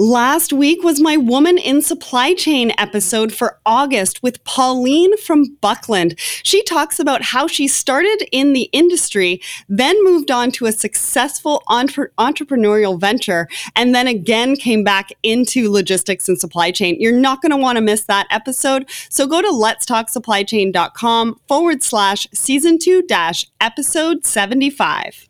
Last week was my Woman in Supply Chain episode for August with Pauline from Buckland. She talks about how she started in the industry, then moved on to a successful entre- entrepreneurial venture, and then again came back into logistics and supply chain. You're not going to want to miss that episode. So go to letstalksupplychain.com forward slash season two dash episode 75.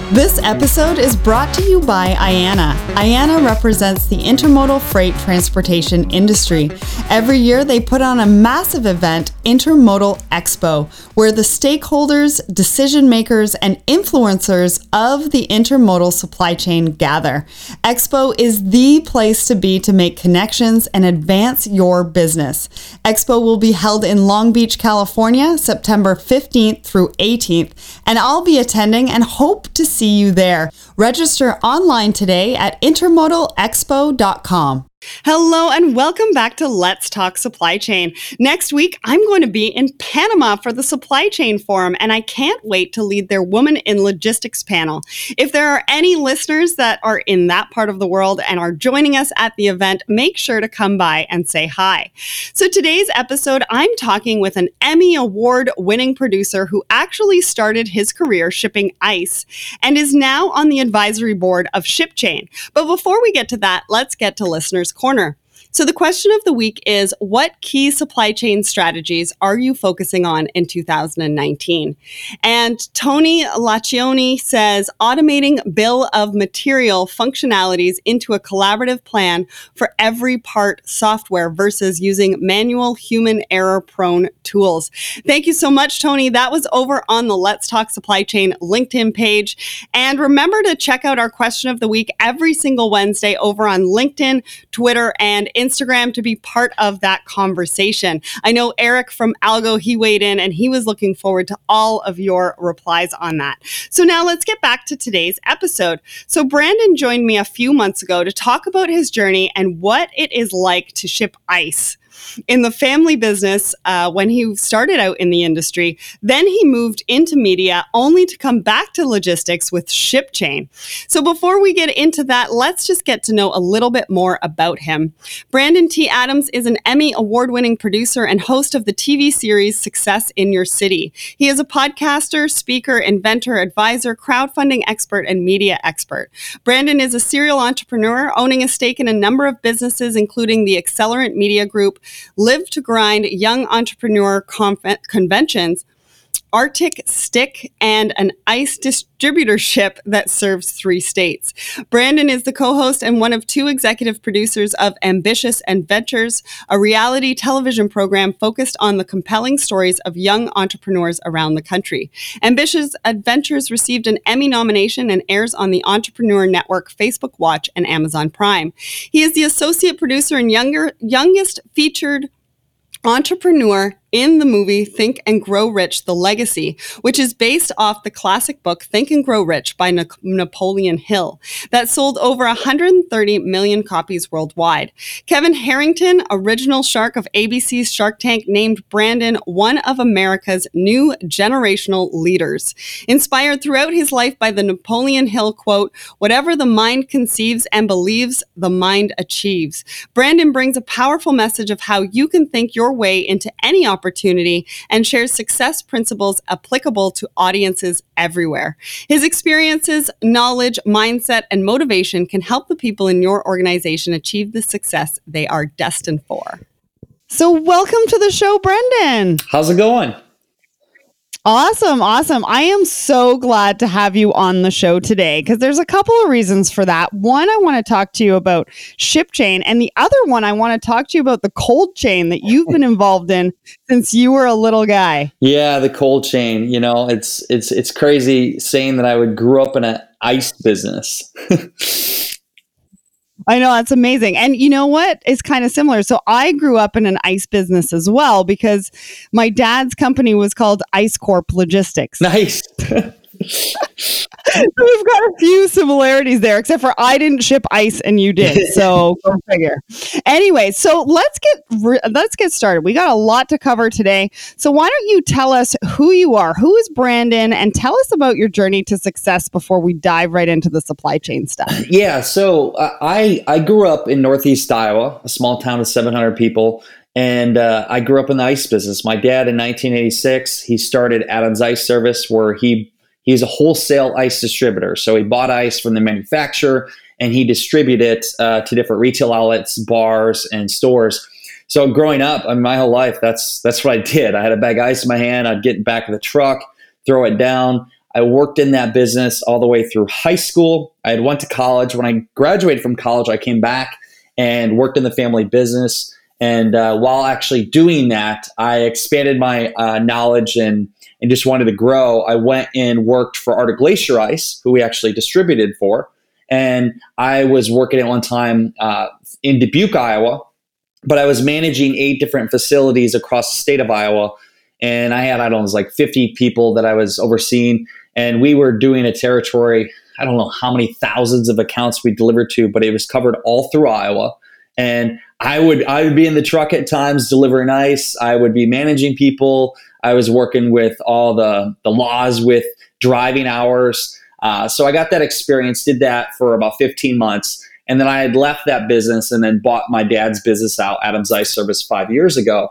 This episode is brought to you by IANA. IANA represents the intermodal freight transportation industry. Every year, they put on a massive event, Intermodal Expo, where the stakeholders, decision makers, and influencers of the intermodal supply chain gather. Expo is the place to be to make connections and advance your business. Expo will be held in Long Beach, California, September 15th through 18th, and I'll be attending and hope to see see you there. Register online today at intermodalexpo.com. Hello and welcome back to Let's Talk Supply Chain. Next week, I'm going to be in Panama for the Supply Chain Forum, and I can't wait to lead their Woman in Logistics panel. If there are any listeners that are in that part of the world and are joining us at the event, make sure to come by and say hi. So, today's episode, I'm talking with an Emmy Award winning producer who actually started his career shipping ice and is now on the advisory board of ShipChain. But before we get to that, let's get to listeners Corner. So, the question of the week is What key supply chain strategies are you focusing on in 2019? And Tony Laccioni says automating bill of material functionalities into a collaborative plan for every part software versus using manual human error prone tools. Thank you so much, Tony. That was over on the Let's Talk Supply Chain LinkedIn page. And remember to check out our question of the week every single Wednesday over on LinkedIn, Twitter, and Instagram. Instagram to be part of that conversation. I know Eric from Algo, he weighed in and he was looking forward to all of your replies on that. So now let's get back to today's episode. So Brandon joined me a few months ago to talk about his journey and what it is like to ship ice in the family business uh, when he started out in the industry. Then he moved into media only to come back to logistics with ShipChain. So before we get into that, let's just get to know a little bit more about him. Brandon T. Adams is an Emmy award winning producer and host of the TV series Success in Your City. He is a podcaster, speaker, inventor, advisor, crowdfunding expert, and media expert. Brandon is a serial entrepreneur, owning a stake in a number of businesses, including the Accelerant Media Group, Live to Grind Young Entrepreneur Conventions Arctic Stick, and an ice distributorship that serves three states. Brandon is the co host and one of two executive producers of Ambitious Adventures, a reality television program focused on the compelling stories of young entrepreneurs around the country. Ambitious Adventures received an Emmy nomination and airs on the Entrepreneur Network, Facebook Watch, and Amazon Prime. He is the associate producer and younger, youngest featured entrepreneur in the movie Think and Grow Rich The Legacy, which is based off the classic book Think and Grow Rich by Na- Napoleon Hill, that sold over 130 million copies worldwide. Kevin Harrington, original shark of ABC's Shark Tank, named Brandon one of America's new generational leaders. Inspired throughout his life by the Napoleon Hill quote, Whatever the mind conceives and believes, the mind achieves. Brandon brings a powerful message of how you can think your way into any opportunity opportunity and shares success principles applicable to audiences everywhere. His experiences, knowledge, mindset, and motivation can help the people in your organization achieve the success they are destined for. So, welcome to the show, Brendan. How's it going? Awesome. Awesome. I am so glad to have you on the show today because there's a couple of reasons for that. One, I want to talk to you about ship chain, and the other one, I want to talk to you about the cold chain that you've been involved in since you were a little guy. Yeah, the cold chain. You know, it's it's it's crazy saying that I would grew up in an ice business. I know that's amazing. And you know what? It's kind of similar. So I grew up in an ice business as well because my dad's company was called Ice Corp Logistics. Nice. We've got a few similarities there, except for I didn't ship ice and you did. So go figure. Anyway, so let's get re- let's get started. We got a lot to cover today. So why don't you tell us who you are? Who is Brandon? And tell us about your journey to success before we dive right into the supply chain stuff. Yeah. So uh, I I grew up in Northeast Iowa, a small town of 700 people. And uh, I grew up in the ice business. My dad, in 1986, he started Adams Ice Service, where he He's a wholesale ice distributor. So he bought ice from the manufacturer and he distributed it uh, to different retail outlets, bars, and stores. So growing up, I mean, my whole life, that's that's what I did. I had a bag of ice in my hand. I'd get back of the truck, throw it down. I worked in that business all the way through high school. I had went to college. When I graduated from college, I came back and worked in the family business. And uh, while actually doing that, I expanded my uh, knowledge and and just wanted to grow, I went and worked for Arctic Glacier Ice, who we actually distributed for. And I was working at one time uh, in Dubuque, Iowa, but I was managing eight different facilities across the state of Iowa. And I had, I don't know, it was like 50 people that I was overseeing. And we were doing a territory, I don't know how many thousands of accounts we delivered to, but it was covered all through Iowa. And I would I would be in the truck at times delivering ice. I would be managing people. I was working with all the, the laws with driving hours. Uh, so I got that experience, did that for about 15 months. And then I had left that business and then bought my dad's business out, Adams Ice Service, five years ago.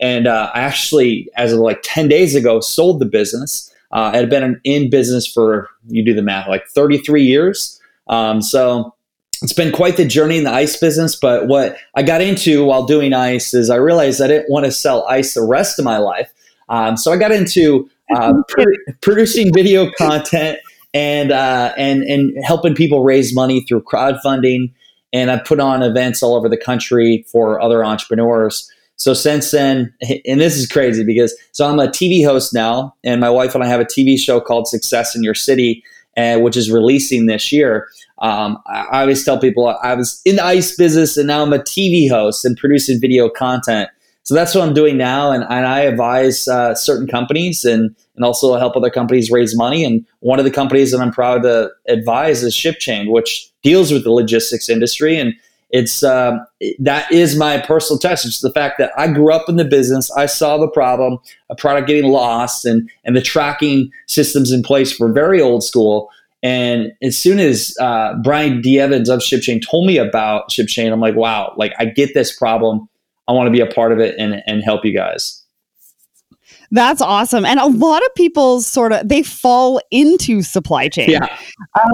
And uh, I actually, as of like 10 days ago, sold the business. Uh, I had been in business for, you do the math, like 33 years. Um, so it's been quite the journey in the ice business. But what I got into while doing ice is I realized I didn't want to sell ice the rest of my life. Um, so I got into uh, pr- producing video content and uh, and and helping people raise money through crowdfunding. And I put on events all over the country for other entrepreneurs. So since then, and this is crazy because so I'm a TV host now, and my wife and I have a TV show called Success in Your City, uh, which is releasing this year. Um, I, always tell people I was in the ice business, and now I'm a TV host and producing video content. So that's what I'm doing now, and, and I advise uh, certain companies and and also help other companies raise money. And one of the companies that I'm proud to advise is ShipChain, which deals with the logistics industry. And it's uh, that is my personal test. It's the fact that I grew up in the business. I saw the problem, a product getting lost, and and the tracking systems in place were very old school. And as soon as uh, Brian D. Evans of ShipChain told me about ShipChain, I'm like, wow, like I get this problem. I want to be a part of it and, and help you guys. That's awesome. And a lot of people sort of they fall into supply chain. Yeah.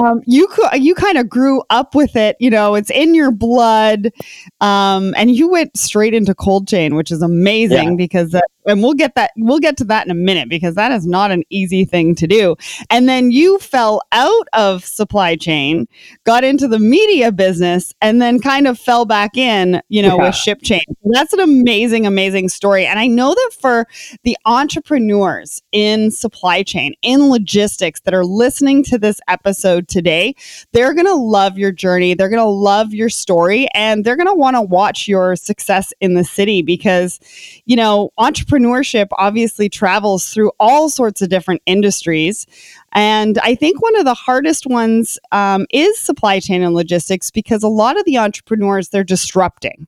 Um, you you kind of grew up with it, you know, it's in your blood. Um, and you went straight into cold chain, which is amazing yeah. because that and we'll get that we'll get to that in a minute because that is not an easy thing to do. And then you fell out of supply chain got into the media business and then kind of fell back in you know yeah. with ShipChain that's an amazing amazing story. And i know that for the entrepreneurs in supply chain in logistics that are listening to this episode today they're going to love your journey. They're going to love your story and they're going to want to watch your success in the city because you know entrepreneurs entrepreneurship obviously travels through all sorts of different industries. And I think one of the hardest ones um, is supply chain and logistics because a lot of the entrepreneurs, they're disrupting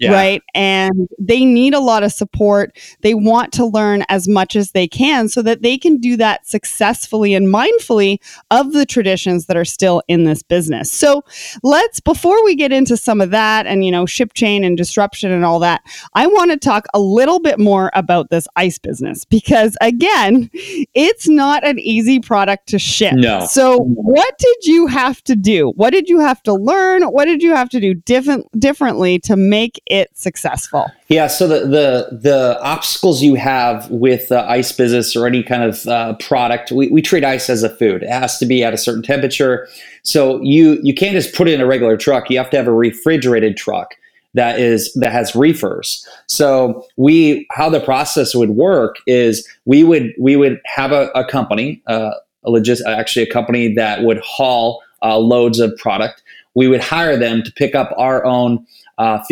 yeah. right? And they need a lot of support. They want to learn as much as they can so that they can do that successfully and mindfully of the traditions that are still in this business. So let's, before we get into some of that and, you know, ship chain and disruption and all that, I want to talk a little bit more about this ice business because, again, it's not an easy product to ship. No. So what did you have to do? What did you have to learn? What did you have to do different, differently to make it successful? Yeah, so the the the obstacles you have with the ice business or any kind of uh, product, we, we treat ice as a food. It has to be at a certain temperature. So you you can't just put it in a regular truck. You have to have a refrigerated truck that is that has reefers. So we how the process would work is we would we would have a, a company, uh, a legit actually a company that would haul uh, loads of product we would hire them to pick up our own uh,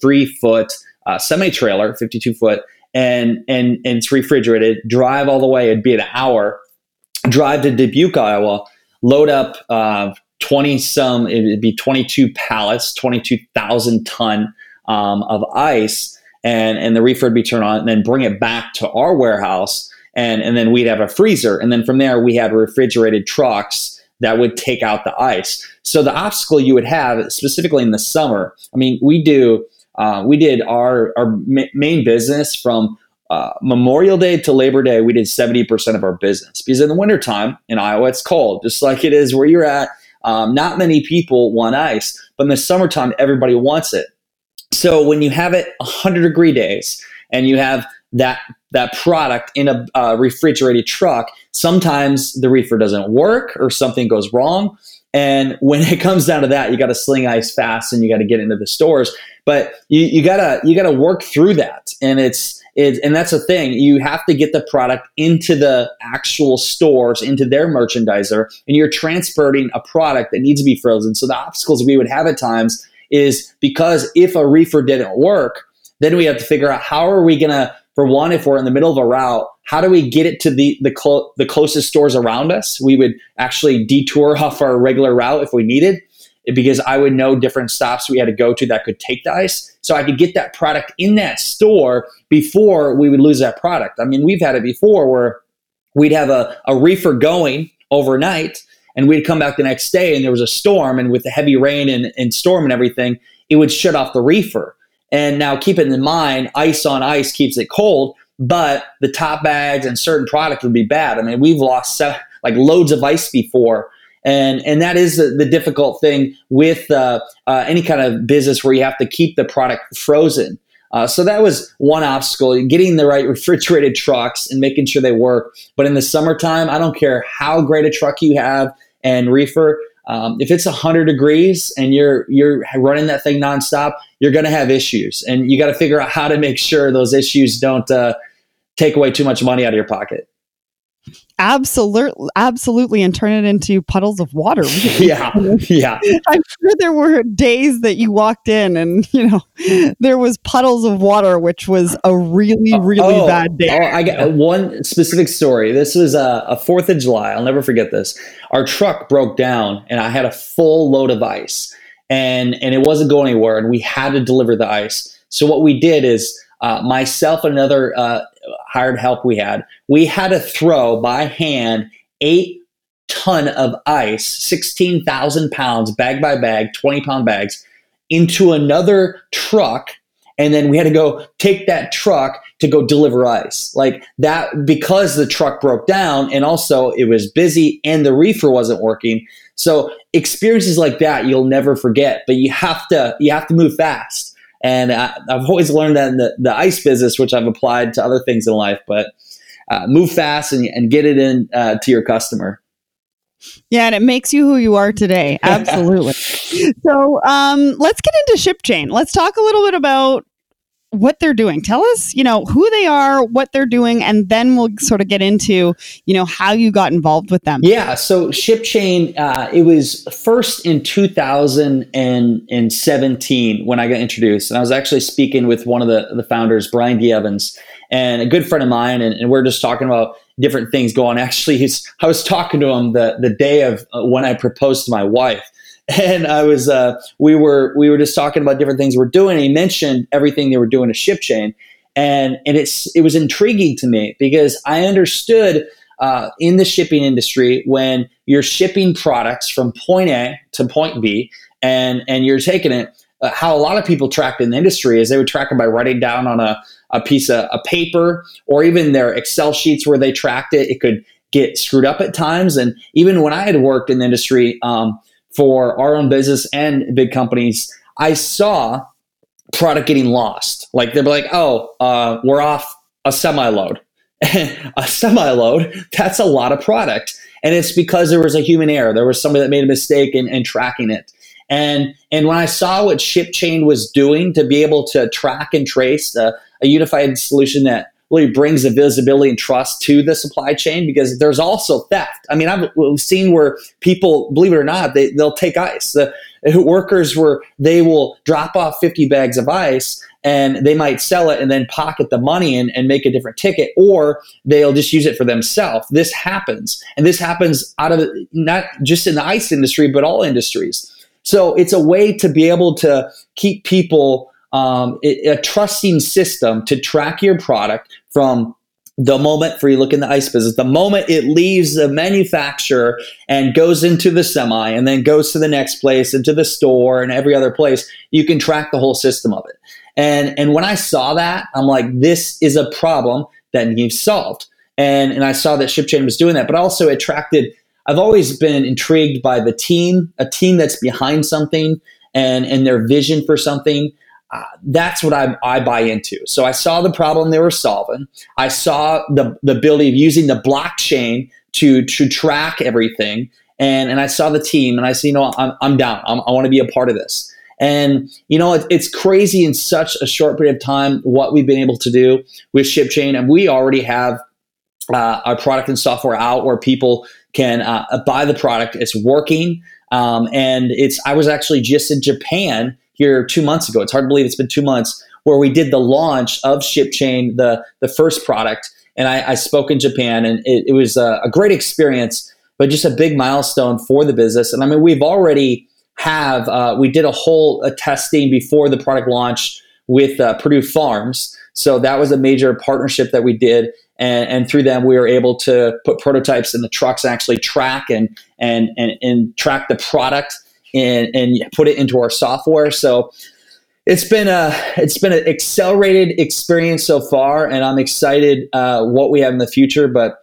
53 foot uh, semi trailer, 52 foot, and and and it's refrigerated. Drive all the way. It'd be an hour. Drive to Dubuque, Iowa. Load up uh, 20 some. It'd be 22 pallets, 22,000 ton um, of ice, and and the reefer would be turned on, and then bring it back to our warehouse, and and then we'd have a freezer, and then from there we had refrigerated trucks that would take out the ice. So the obstacle you would have, specifically in the summer, I mean, we do uh, we did our our ma- main business from uh, Memorial Day to Labor Day. We did seventy percent of our business because in the wintertime in Iowa it's cold, just like it is where you're at. Um, not many people want ice, but in the summertime everybody wants it. So when you have it 100 degree days and you have that that product in a uh, refrigerated truck, sometimes the reefer doesn't work or something goes wrong. And when it comes down to that, you got to sling ice fast and you got to get into the stores. But you, you gotta you gotta work through that, and it's it, and that's the thing. You have to get the product into the actual stores, into their merchandiser, and you're transporting a product that needs to be frozen. So the obstacles we would have at times is because if a reefer didn't work, then we have to figure out how are we gonna for one, if we're in the middle of a route, how do we get it to the the, clo- the closest stores around us? We would actually detour off our regular route if we needed, because I would know different stops we had to go to that could take the ice, so I could get that product in that store before we would lose that product. I mean, we've had it before where we'd have a, a reefer going overnight, and we'd come back the next day, and there was a storm, and with the heavy rain and, and storm and everything, it would shut off the reefer. And now keep it in mind, ice on ice keeps it cold, but the top bags and certain product would be bad. I mean, we've lost like loads of ice before. And, and that is the, the difficult thing with uh, uh, any kind of business where you have to keep the product frozen. Uh, so that was one obstacle, getting the right refrigerated trucks and making sure they work. But in the summertime, I don't care how great a truck you have and reefer, um, if it's 100 degrees and you're you're running that thing nonstop, you're going to have issues, and you got to figure out how to make sure those issues don't uh, take away too much money out of your pocket. Absolutely, absolutely, and turn it into puddles of water. yeah, yeah. I'm sure there were days that you walked in and you know there was puddles of water, which was a really, really oh, bad day. Oh, I got one specific story. This was a Fourth of July. I'll never forget this. Our truck broke down, and I had a full load of ice, and and it wasn't going anywhere, and we had to deliver the ice. So what we did is uh, myself and another uh, hired help we had, we had to throw by hand eight ton of ice, 16,000 pounds, bag by bag, 20 pound bags, into another truck. And then we had to go take that truck to go deliver ice. Like that, because the truck broke down and also it was busy and the reefer wasn't working. So experiences like that you'll never forget, but you have to, you have to move fast. And I, have always learned that in the, the ice business, which I've applied to other things in life, but uh, move fast and, and get it in uh, to your customer. Yeah, and it makes you who you are today. Absolutely. so um, let's get into ShipChain. Let's talk a little bit about what they're doing. Tell us, you know, who they are, what they're doing, and then we'll sort of get into, you know, how you got involved with them. Yeah. So ShipChain, uh, it was first in 2017 when I got introduced, and I was actually speaking with one of the the founders, Brian D. Evans, and a good friend of mine, and, and we're just talking about different things going. Actually, he's I was talking to him the the day of uh, when I proposed to my wife and I was uh, we were we were just talking about different things we're doing. And he mentioned everything they were doing to ShipChain, and and it's it was intriguing to me because I understood uh, in the shipping industry when you're shipping products from point A to point B, and and you're taking it. Uh, how a lot of people tracked in the industry is they would track it by writing down on a, a piece of a paper or even their Excel sheets where they tracked it. It could get screwed up at times, and even when I had worked in the industry. Um, for our own business and big companies, I saw product getting lost. Like they're like, oh, uh, we're off a semi load. a semi load, that's a lot of product. And it's because there was a human error. There was somebody that made a mistake in, in tracking it. And, and when I saw what ShipChain was doing to be able to track and trace a, a unified solution that really brings the visibility and trust to the supply chain because there's also theft. I mean, I've seen where people, believe it or not, they, they'll take ice. The, workers were they will drop off 50 bags of ice and they might sell it and then pocket the money and, and make a different ticket or they'll just use it for themselves this happens and this happens out of not just in the ice industry but all industries so it's a way to be able to keep people um, a trusting system to track your product from the moment for you look in the ice business, the moment it leaves the manufacturer and goes into the semi and then goes to the next place, into the store and every other place, you can track the whole system of it. And and when I saw that, I'm like, this is a problem that needs solved. And and I saw that ShipChain was doing that, but also attracted. I've always been intrigued by the team, a team that's behind something and and their vision for something. Uh, that's what I, I buy into. So I saw the problem they were solving. I saw the, the ability of using the blockchain to, to track everything. And, and I saw the team and I said, you know, I'm, I'm down. I'm, i want to be a part of this. And, you know, it, it's crazy in such a short period of time what we've been able to do with ShipChain. And we already have uh, our product and software out where people can uh, buy the product. It's working. Um, and it's, I was actually just in Japan here two months ago. It's hard to believe it's been two months where we did the launch of ShipChain, the the first product, and I, I spoke in Japan, and it, it was a, a, great experience, but just a big milestone for the business. And I mean, we've already have uh, we did a whole a testing before the product launch with uh, Perdue Farms, so that was a major partnership that we did. And, and, through them, we were able to put prototypes in the trucks, actually track and and and, and track the product and, and put it into our software. So it's been a it's been an accelerated experience so far, and I'm excited uh, what we have in the future. But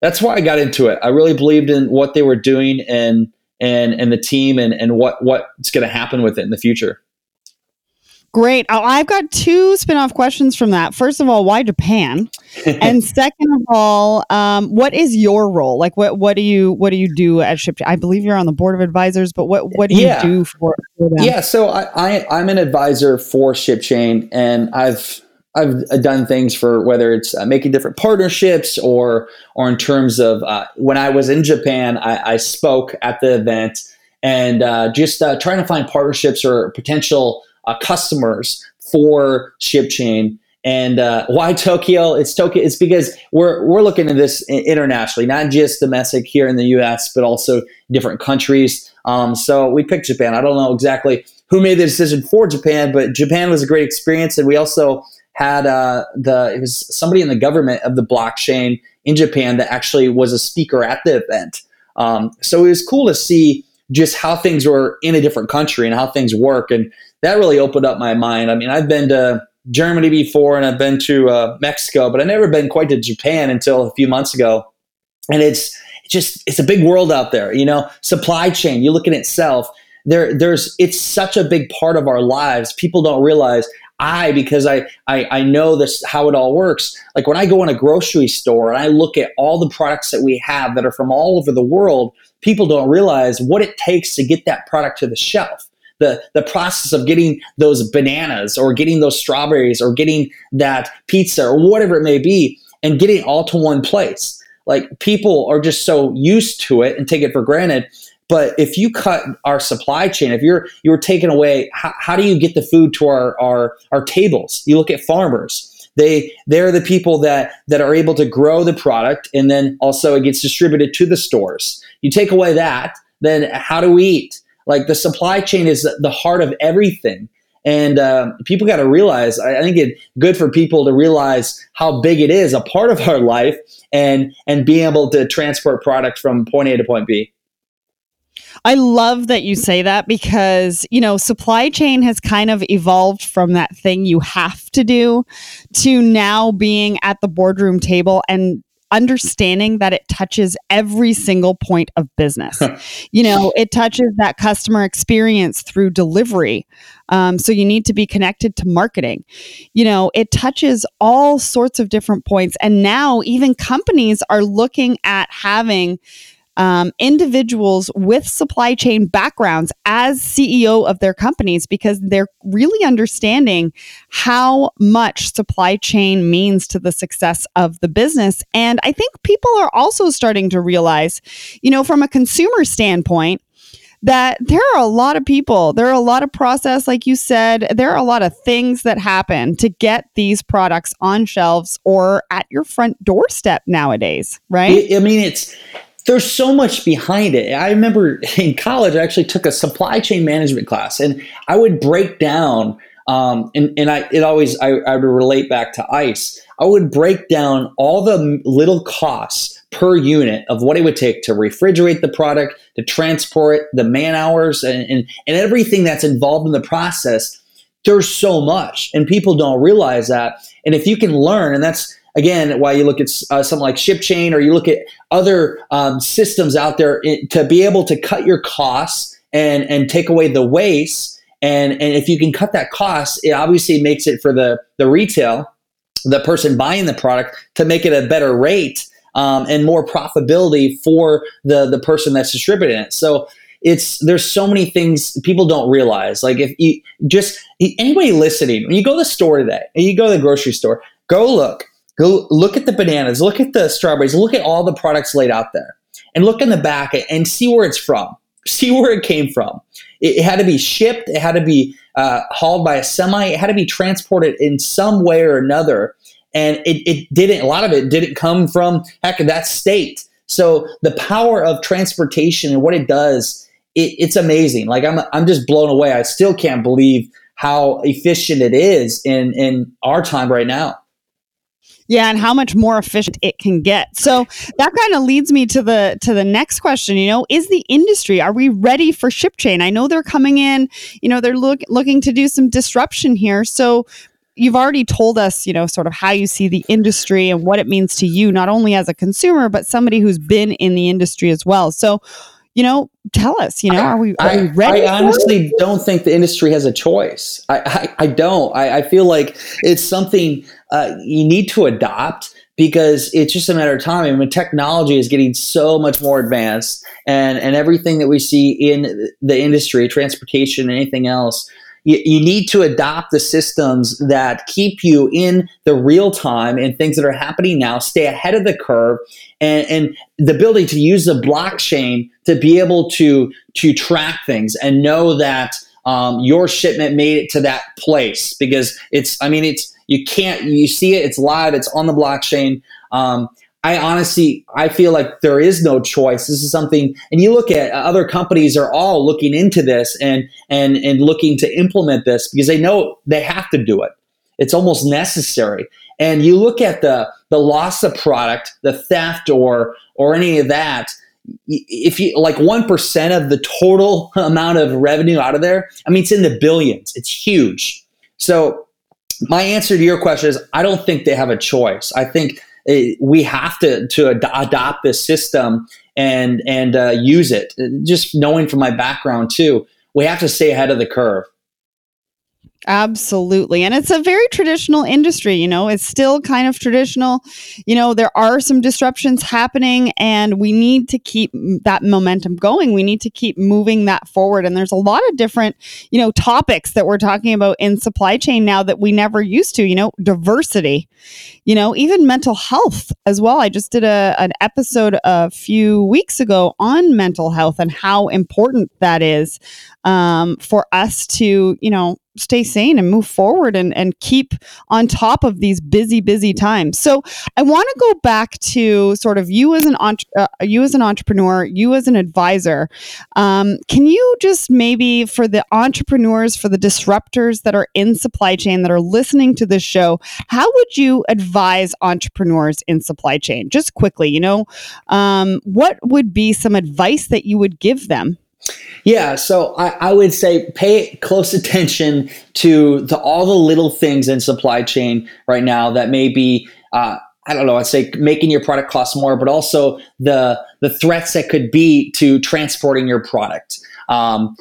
that's why I got into it. I really believed in what they were doing and and and the team and and what what's going to happen with it in the future. Great. Oh, I've got two spin-off questions from that. First of all, why Japan? and second of all, um, what is your role? Like, what what do you what do you do at Ship? I believe you're on the board of advisors, but what what do yeah. you do for, for? Yeah, so I, I am an advisor for ShipChain, and I've I've done things for whether it's uh, making different partnerships or or in terms of uh, when I was in Japan, I, I spoke at the event and uh, just uh, trying to find partnerships or potential uh, customers for ShipChain. And uh, why Tokyo? It's Tokyo. It's because we're we're looking at this internationally, not just domestic here in the U.S., but also different countries. Um, so we picked Japan. I don't know exactly who made the decision for Japan, but Japan was a great experience, and we also had uh, the it was somebody in the government of the blockchain in Japan that actually was a speaker at the event. Um, so it was cool to see just how things were in a different country and how things work. And that really opened up my mind. I mean, I've been to Germany before and I've been to uh, Mexico, but I've never been quite to Japan until a few months ago. And it's just it's a big world out there. You know, supply chain. You look at itself. There, there's it's such a big part of our lives. People don't realize. I because I, I I know this how it all works. Like when I go in a grocery store and I look at all the products that we have that are from all over the world, people don't realize what it takes to get that product to the shelf the the process of getting those bananas or getting those strawberries or getting that pizza or whatever it may be and getting all to one place. Like people are just so used to it and take it for granted. But if you cut our supply chain, if you're you're taking away, how, how do you get the food to our, our our tables? You look at farmers. They they're the people that that are able to grow the product and then also it gets distributed to the stores. You take away that, then how do we eat? Like the supply chain is the heart of everything. And uh, people got to realize, I, think it's good for people to realize how big it is, a part of our life, and and being able to transport product from point A to point B. I love that you say that because, you know, supply chain has kind of evolved from that thing you have to do to now being at the boardroom table and understanding that it touches every single point of business. you know, it touches that customer experience through delivery. Um, so you need to be connected to marketing. You know, it touches all sorts of different points. And now even companies are looking at having um, individuals with supply chain backgrounds as CEO of their companies because they're really understanding how much supply chain means to the success of the business. And I think people are also starting to realize, you know, from a consumer standpoint, that there are a lot of people, there are a lot of process, like you said, there are a lot of things that happen to get these products on shelves or at your front doorstep nowadays, right? I mean, it's there's so much behind it. I remember in college, I actually took a supply chain management class, and I would break down. Um, and, and I it always I, I would relate back to ice. I would break down all the little costs per unit of what it would take to refrigerate the product, to transport it, the man hours, and, and, and everything that's involved in the process. There's so much, and people don't realize that. And if you can learn, and that's again why you look at uh, something like ShipChain or you look at other um, systems out there it, to be able to cut your costs and and take away the waste. And and if you can cut that cost, it obviously makes it for the the retail, the person buying the product to make it a better rate um, and more profitability for the the person that's distributing it. So it's there's so many things people don't realize. Like if you just anybody listening, you go to the store today and you go to the grocery store, go look, go look at the bananas, look at the strawberries, look at all the products laid out there, and look in the back and see where it's from. See where it came from. It, it had to be shipped. It had to be uh, hauled by a semi. It had to be transported in some way or another and it, it didn't a lot of it didn't come from heck that state so the power of transportation and what it does it, it's amazing like I'm, I'm just blown away i still can't believe how efficient it is in in our time right now yeah, and how much more efficient it can get. So that kind of leads me to the to the next question. You know, is the industry are we ready for ship chain? I know they're coming in. You know, they're look, looking to do some disruption here. So you've already told us, you know, sort of how you see the industry and what it means to you, not only as a consumer, but somebody who's been in the industry as well. So, you know, tell us, you know, are we, are I, we ready? I honestly don't think the industry has a choice. I, I, I don't. I, I, feel like it's something uh, you need to adopt because it's just a matter of time. I mean, technology is getting so much more advanced, and and everything that we see in the industry, transportation, anything else, you, you need to adopt the systems that keep you in the real time and things that are happening now, stay ahead of the curve, and, and the ability to use the blockchain to be able to to track things and know that um, your shipment made it to that place because it's i mean it's you can't you see it it's live it's on the blockchain um, I honestly, I feel like there is no choice. This is something, and you look at uh, other companies are all looking into this and and and looking to implement this because they know they have to do it. It's almost necessary. And you look at the the loss of product, the theft, or or any of that. If you like one percent of the total amount of revenue out of there, I mean, it's in the billions. It's huge. So my answer to your question is, I don't think they have a choice. I think we have to to ad- adopt this system and and uh, use it. Just knowing from my background too, we have to stay ahead of the curve. Absolutely. And it's a very traditional industry, you know, it's still kind of traditional. You know, there are some disruptions happening and we need to keep that momentum going. We need to keep moving that forward. And there's a lot of different, you know, topics that we're talking about in supply chain now that we never used to, you know, diversity, you know, even mental health as well. I just did a, an episode a few weeks ago on mental health and how important that is um, for us to, you know, stay sane and move forward and, and keep on top of these busy, busy times. So I want to go back to sort of you as an uh, you as an entrepreneur, you as an advisor. Um, can you just maybe for the entrepreneurs, for the disruptors that are in supply chain that are listening to this show, how would you advise entrepreneurs in supply chain? Just quickly, you know, um, what would be some advice that you would give them? Yeah, so I, I, would say pay close attention to, to all the little things in supply chain right now that may be, uh, I don't know, I'd say making your product cost more, but also the the threats that could be to transporting your product um,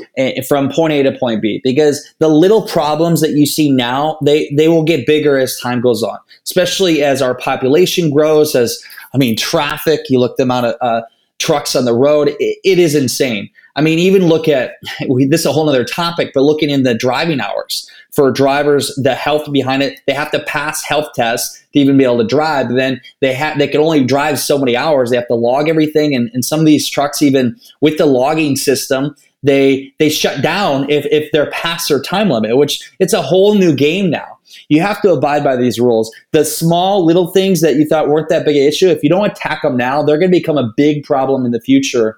from point A to point B. Because the little problems that you see now, they they will get bigger as time goes on, especially as our population grows. As I mean, traffic. You look the amount of uh, trucks on the road. it, it is insane. I mean, even look at this is a whole other topic, but looking in the driving hours for drivers, the health behind it, they have to pass health tests to even be able to drive. Then they have they can only drive so many hours. They have to log everything, and, and some of these trucks, even with the logging system, they they shut down if if they're past their time limit, which it's a whole new game now. You have to abide by these rules. The small little things that you thought weren't that big an issue, if you don't attack them now, they're going to become a big problem in the future.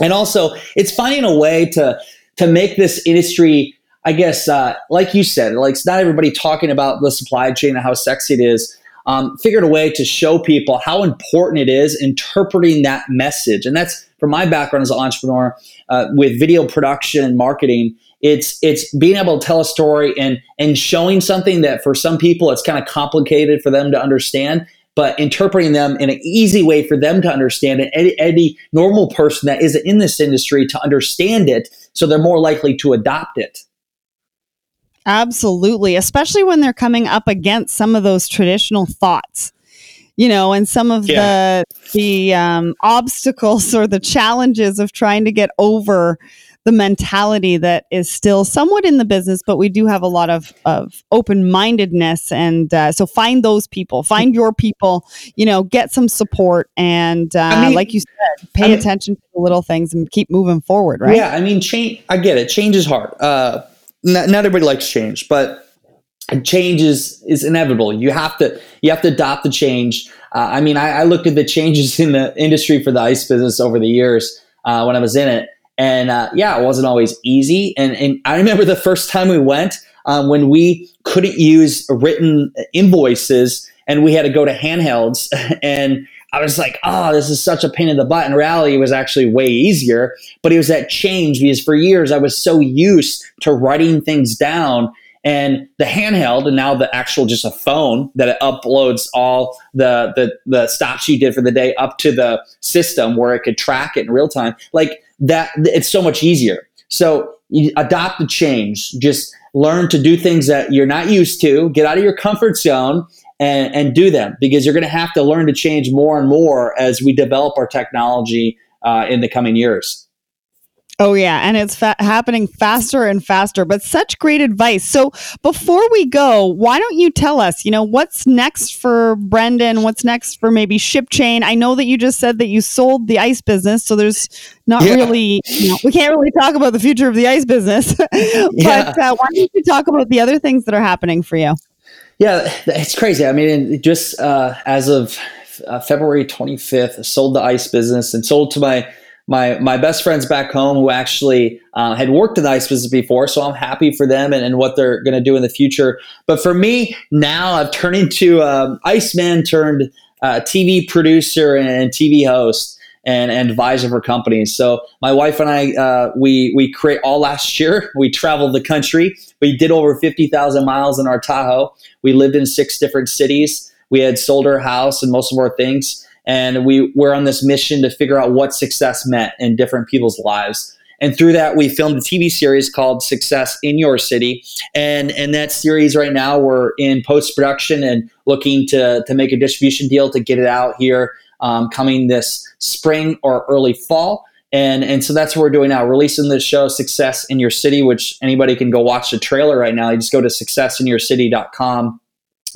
And also, it's finding a way to to make this industry I guess, uh, like you said, like it's not everybody talking about the supply chain and how sexy it is. Um, figured a way to show people how important it is interpreting that message, and that's from my background as an entrepreneur uh, with video production and marketing. It's it's being able to tell a story and and showing something that for some people it's kind of complicated for them to understand, but interpreting them in an easy way for them to understand it. Any, any normal person that isn't in this industry to understand it, so they're more likely to adopt it. Absolutely, especially when they're coming up against some of those traditional thoughts, you know, and some of yeah. the the um, obstacles or the challenges of trying to get over the mentality that is still somewhat in the business, but we do have a lot of, of open mindedness. And uh, so find those people, find your people, you know, get some support. And uh, I mean, like you said, pay I mean, attention to the little things and keep moving forward, right? Yeah. I mean, change, I get it. Change is hard. Uh, not, not everybody likes change, but change is is inevitable. You have to you have to adopt the change. Uh, I mean, I, I, looked at the changes in the industry for the ice business over the years uh, when I was in it, and uh, yeah, it wasn't always easy. And and I remember the first time we went um, when we couldn't use written invoices and we had to go to handhelds and I was like, oh, this is such a pain in the butt. In reality, it was actually way easier. But it was that change because for years I was so used to writing things down and the handheld and now the actual just a phone that it uploads all the, the the stops you did for the day up to the system where it could track it in real time like that it's so much easier. So you adopt the change. Just learn to do things that you're not used to. Get out of your comfort zone and, and do them because you're going to have to learn to change more and more as we develop our technology uh, in the coming years. Oh, yeah. And it's fa- happening faster and faster, but such great advice. So, before we go, why don't you tell us, you know, what's next for Brendan? What's next for maybe ShipChain? I know that you just said that you sold the ice business. So, there's not yeah. really, you know, we can't really talk about the future of the ice business. but yeah. uh, why don't you talk about the other things that are happening for you? Yeah, it's crazy. I mean, just uh, as of uh, February 25th, sold the ice business and sold to my my my best friends back home who actually uh, had worked in the ice business before. So I'm happy for them and, and what they're going to do in the future. But for me now, I've turned into um, Iceman turned uh, TV producer and TV host and, and advisor for companies. So my wife and I, uh, we we create all last year. We traveled the country. We did over fifty thousand miles in our Tahoe. We lived in six different cities. We had sold our house and most of our things, and we were on this mission to figure out what success meant in different people's lives. And through that, we filmed a TV series called Success in Your City. And and that series right now, we're in post production and looking to to make a distribution deal to get it out here um, coming this spring or early fall. And, and so that's what we're doing now, releasing the show Success in Your City, which anybody can go watch the trailer right now. You just go to successinyourcity.com.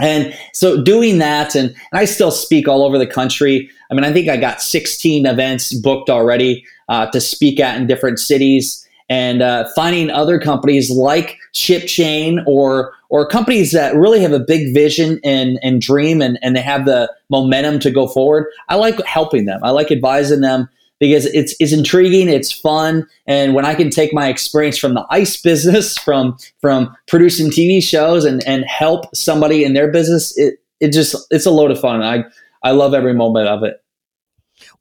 And so doing that, and, and I still speak all over the country. I mean, I think I got 16 events booked already uh, to speak at in different cities and uh, finding other companies like ShipChain or or companies that really have a big vision and, and dream and, and they have the momentum to go forward. I like helping them. I like advising them because it's, it's intriguing, it's fun, and when I can take my experience from the ice business, from from producing TV shows and, and help somebody in their business, it, it just it's a load of fun. I I love every moment of it.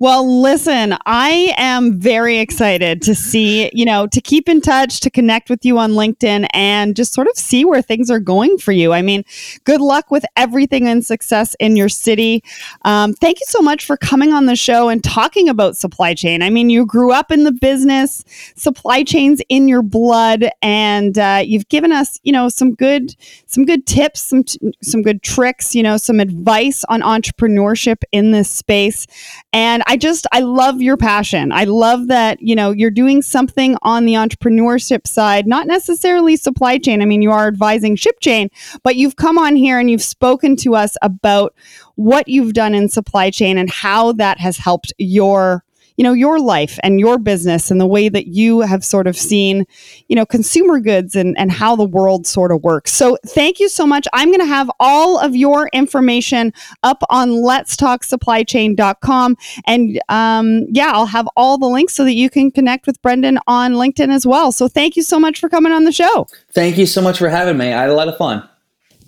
Well, listen, I am very excited to see, you know, to keep in touch, to connect with you on LinkedIn and just sort of see where things are going for you. I mean, good luck with everything and success in your city. Um, thank you so much for coming on the show and talking about supply chain. I mean, you grew up in the business, supply chains in your blood, and uh, you've given us, you know, some good, some good tips, some, t- some good tricks, you know, some advice on entrepreneurship in this space. And I just, I love your passion. I love that, you know, you're doing something on the entrepreneurship side, not necessarily supply chain. I mean, you are advising ShipChain, but you've come on here and you've spoken to us about what you've done in supply chain and how that has helped your you know, your life and your business and the way that you have sort of seen, you know, consumer goods and, and how the world sort of works. So thank you so much. I'm going to have all of your information up on let's talk supply chain.com. And um, yeah, I'll have all the links so that you can connect with Brendan on LinkedIn as well. So thank you so much for coming on the show. Thank you so much for having me. I had a lot of fun.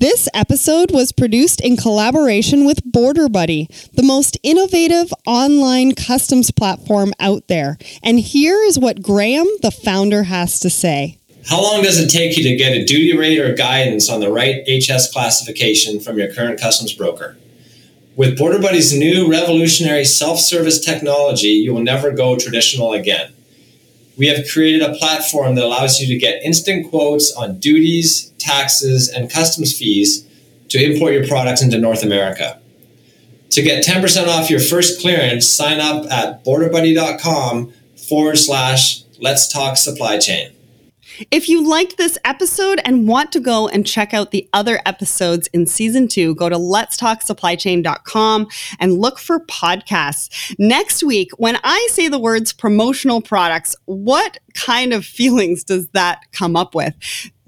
This episode was produced in collaboration with Border Buddy, the most innovative online customs platform out there. And here is what Graham, the founder, has to say. How long does it take you to get a duty rate or guidance on the right HS classification from your current customs broker? With Border Buddy's new revolutionary self service technology, you will never go traditional again we have created a platform that allows you to get instant quotes on duties, taxes, and customs fees to import your products into North America. To get 10% off your first clearance, sign up at borderbuddy.com forward slash let's talk supply chain. If you liked this episode and want to go and check out the other episodes in season two, go to letstalksupplychain.com and look for podcasts. Next week, when I say the words promotional products, what kind of feelings does that come up with?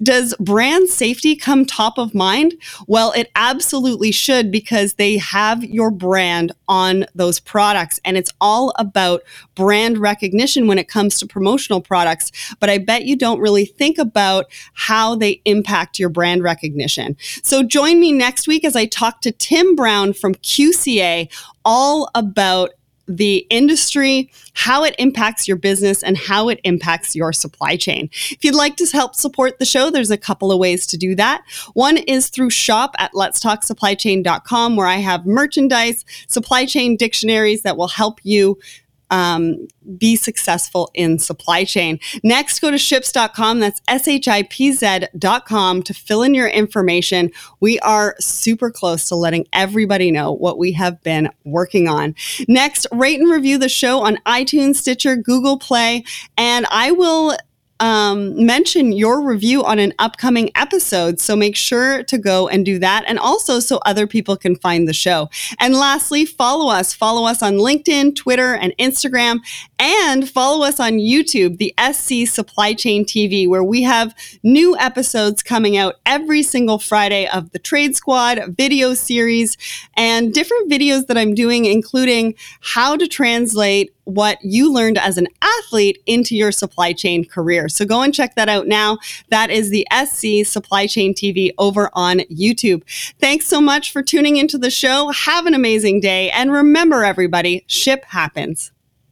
Does brand safety come top of mind? Well, it absolutely should because they have your brand on those products. And it's all about brand recognition when it comes to promotional products. But I bet you don't really think about how they impact your brand recognition. So join me next week as I talk to Tim Brown from QCA all about the industry, how it impacts your business, and how it impacts your supply chain. If you'd like to help support the show, there's a couple of ways to do that. One is through shop at letstalksupplychain.com, where I have merchandise, supply chain dictionaries that will help you um, be successful in supply chain. Next, go to shipz.com. That's S H I P Z.com to fill in your information. We are super close to letting everybody know what we have been working on. Next, rate and review the show on iTunes, Stitcher, Google Play, and I will um, mention your review on an upcoming episode. So make sure to go and do that. And also so other people can find the show. And lastly, follow us. Follow us on LinkedIn, Twitter, and Instagram. And follow us on YouTube, the SC Supply Chain TV, where we have new episodes coming out every single Friday of the Trade Squad video series and different videos that I'm doing, including how to translate what you learned as an athlete into your supply chain career. So go and check that out now. That is the SC Supply Chain TV over on YouTube. Thanks so much for tuning into the show. Have an amazing day. And remember, everybody, ship happens.